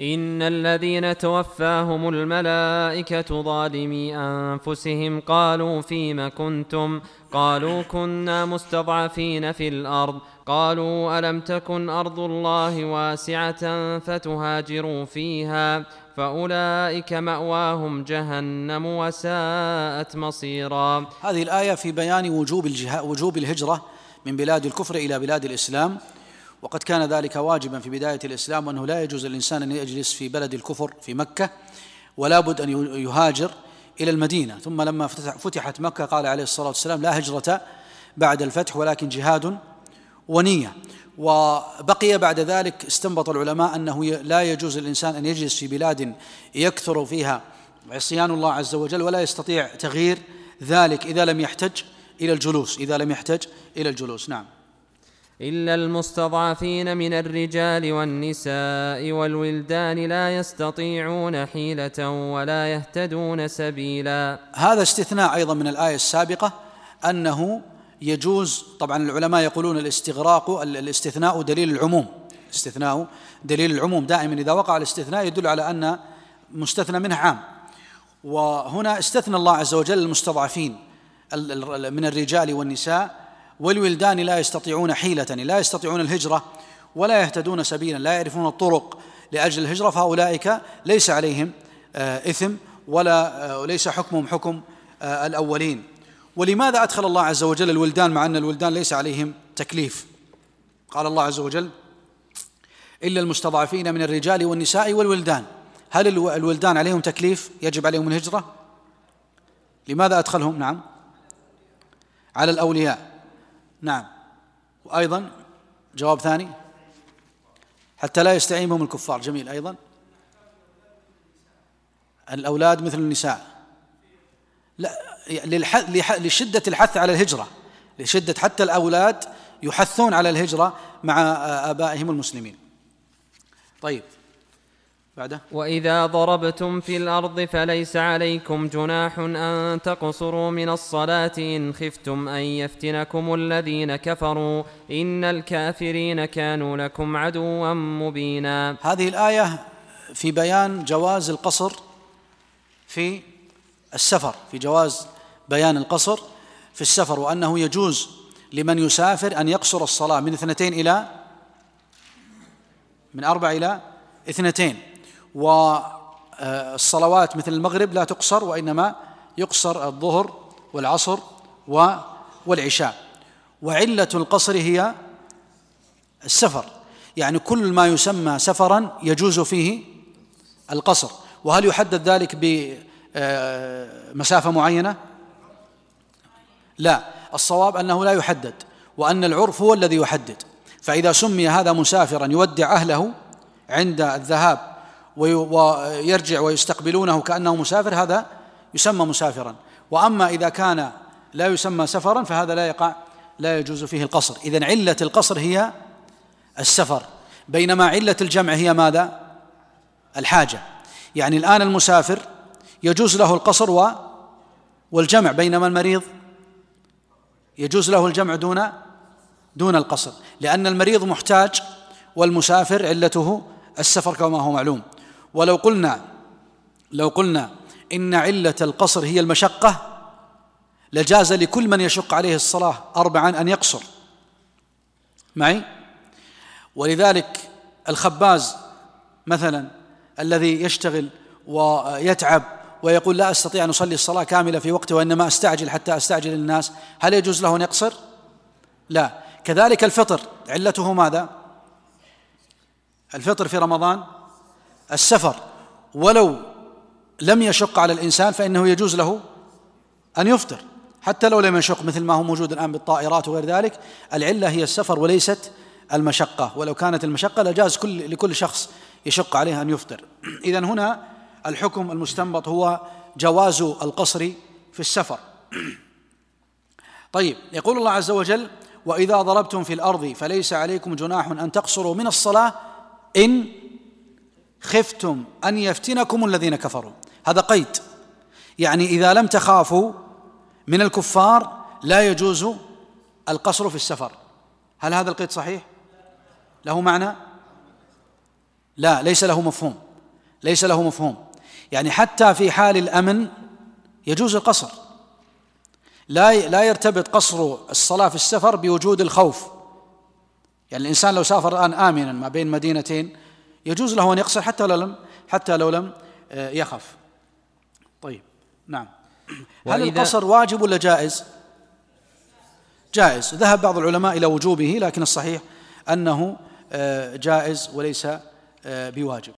إن الذين توفاهم الملائكة ظالمي أنفسهم قالوا فيم كنتم؟ قالوا كنا مستضعفين في الأرض. قالوا ألم تكن أرض الله واسعة فتهاجروا فيها فأولئك مأواهم جهنم وساءت مصيرا. هذه الآية في بيان وجوب, وجوب الهجرة من بلاد الكفر إلى بلاد الإسلام. وقد كان ذلك واجبا في بداية الإسلام وأنه لا يجوز للإنسان أن يجلس في بلد الكفر في مكة ولا بد أن يهاجر إلى المدينة. ثم لما فتحت مكة قال عليه الصلاة والسلام لا هجرة بعد الفتح ولكن جهاد ونية. وبقي بعد ذلك استنبط العلماء أنه لا يجوز للإنسان أن يجلس في بلاد يكثر فيها عصيان الله عز وجل ولا يستطيع تغيير ذلك إذا لم يحتج إلى الجلوس إذا لم يحتج إلى الجلوس. نعم. إلا المستضعفين من الرجال والنساء والولدان لا يستطيعون حيلة ولا يهتدون سبيلا. هذا استثناء أيضا من الآية السابقة أنه يجوز طبعا العلماء يقولون الاستغراق الاستثناء دليل العموم. استثناء دليل العموم. دائما إذا وقع الاستثناء يدل على أن مستثنى منه عام. وهنا استثنى الله عز وجل المستضعفين من الرجال والنساء والولدان لا يستطيعون حيلة لا يستطيعون الهجرة ولا يهتدون سبيلا لا يعرفون الطرق لأجل الهجرة فأولئك ليس عليهم آه، إثم ولا آه، ليس حكمهم حكم آه، الأولين. ولماذا أدخل الله عز وجل الولدان مع أن الولدان ليس عليهم تكليف؟ قال الله عز وجل إلا المستضعفين من الرجال والنساء والولدان. هل الولدان عليهم تكليف؟ يجب عليهم الهجرة؟ لماذا أدخلهم؟ نعم. على الأولياء. نعم. وأيضا جواب ثاني. حتى لا يستعين بهم الكفار. جميل. أيضا. الأولاد مثل النساء. لا لشدة الحث على الهجرة. لشدة حتى الأولاد يحثون على الهجرة مع آبائهم المسلمين. طيب. بعده. وإذا ضربتم في الأرض فليس عليكم جناح أن تقصروا من الصلاة إن خفتم أن يفتنكم الذين كفروا. إن الكافرين كانوا لكم عدوا مبينا. هذه الآية في بيان جواز القصر في السفر في جواز بيان القصر في السفر وأنه يجوز لمن يسافر أن يقصر الصلاة من اثنتين إلى من أربع إلى اثنتين. والصلوات مثل المغرب لا تقصر وإنما يقصر الظهر والعصر والعشاء. وعلة القصر هي السفر. يعني كل ما يسمى سفرا يجوز فيه القصر. وهل يحدد ذلك بمسافة معينة؟ لا. الصواب أنه لا يحدد وأن العرف هو الذي يحدد. فإذا سمي هذا مسافرا يودع أهله عند الذهاب ويرجع ويستقبلونه كأنه مسافر هذا يسمى مسافرا. وأما إذا كان لا يسمى سفرا فهذا لا يقع لا يجوز فيه القصر. إذن علة القصر هي السفر. بينما علة الجمع هي ماذا؟ الحاجة. يعني الآن المسافر يجوز له القصر و والجمع بينما المريض يجوز له الجمع دون دون القصر. لأن المريض محتاج والمسافر علته السفر كما هو معلوم. ولو قلنا لو قلنا إن علة القصر هي المشقة لجاز لكل من يشق عليه الصلاة أربعا أن يقصر معي ولذلك الخباز مثلا الذي يشتغل ويتعب ويقول لا أستطيع أن أصلي الصلاة كاملة في وقتها وإنما أستعجل حتى أستعجل الناس هل يجوز له أن يقصر؟ لا كذلك الفطر علته ماذا؟ الفطر في رمضان السفر ولو لم يشق على الإنسان فإنه يجوز له أن يفطر حتى لو لم يشق مثل ما هو موجود الآن بالطائرات وغير ذلك العلة هي السفر وليست المشقة. ولو كانت المشقة لجاز كل لكل شخص يشق عليه أن يفطر. إذا هنا الحكم المستنبط هو جواز القصر في السفر. طيب يقول الله عز وجل وإذا ضربتم في الأرض فليس عليكم جناح أن تقصروا من الصلاة إن خفتم أن يفتنكم الذين كفروا. هذا قيد. يعني إذا لم تخافوا من الكفار لا يجوز القصر في السفر. هل هذا القيد صحيح؟ له معنى؟ لا ليس له مفهوم. ليس له مفهوم. يعني حتى في حال الأمن يجوز القصر. لا لا يرتبط قصر الصلاة في السفر بوجود الخوف. يعني الإنسان لو سافر الآن آمنا ما بين مدينتين يجوز له أن يقصر حتى لو لم حتى لو لم آه، يخف طيب نعم. هل القصر واجب ولا جائز؟ جائز. ذهب بعض العلماء إلى وجوبه لكن الصحيح أنه آه، جائز وليس آه، بواجب.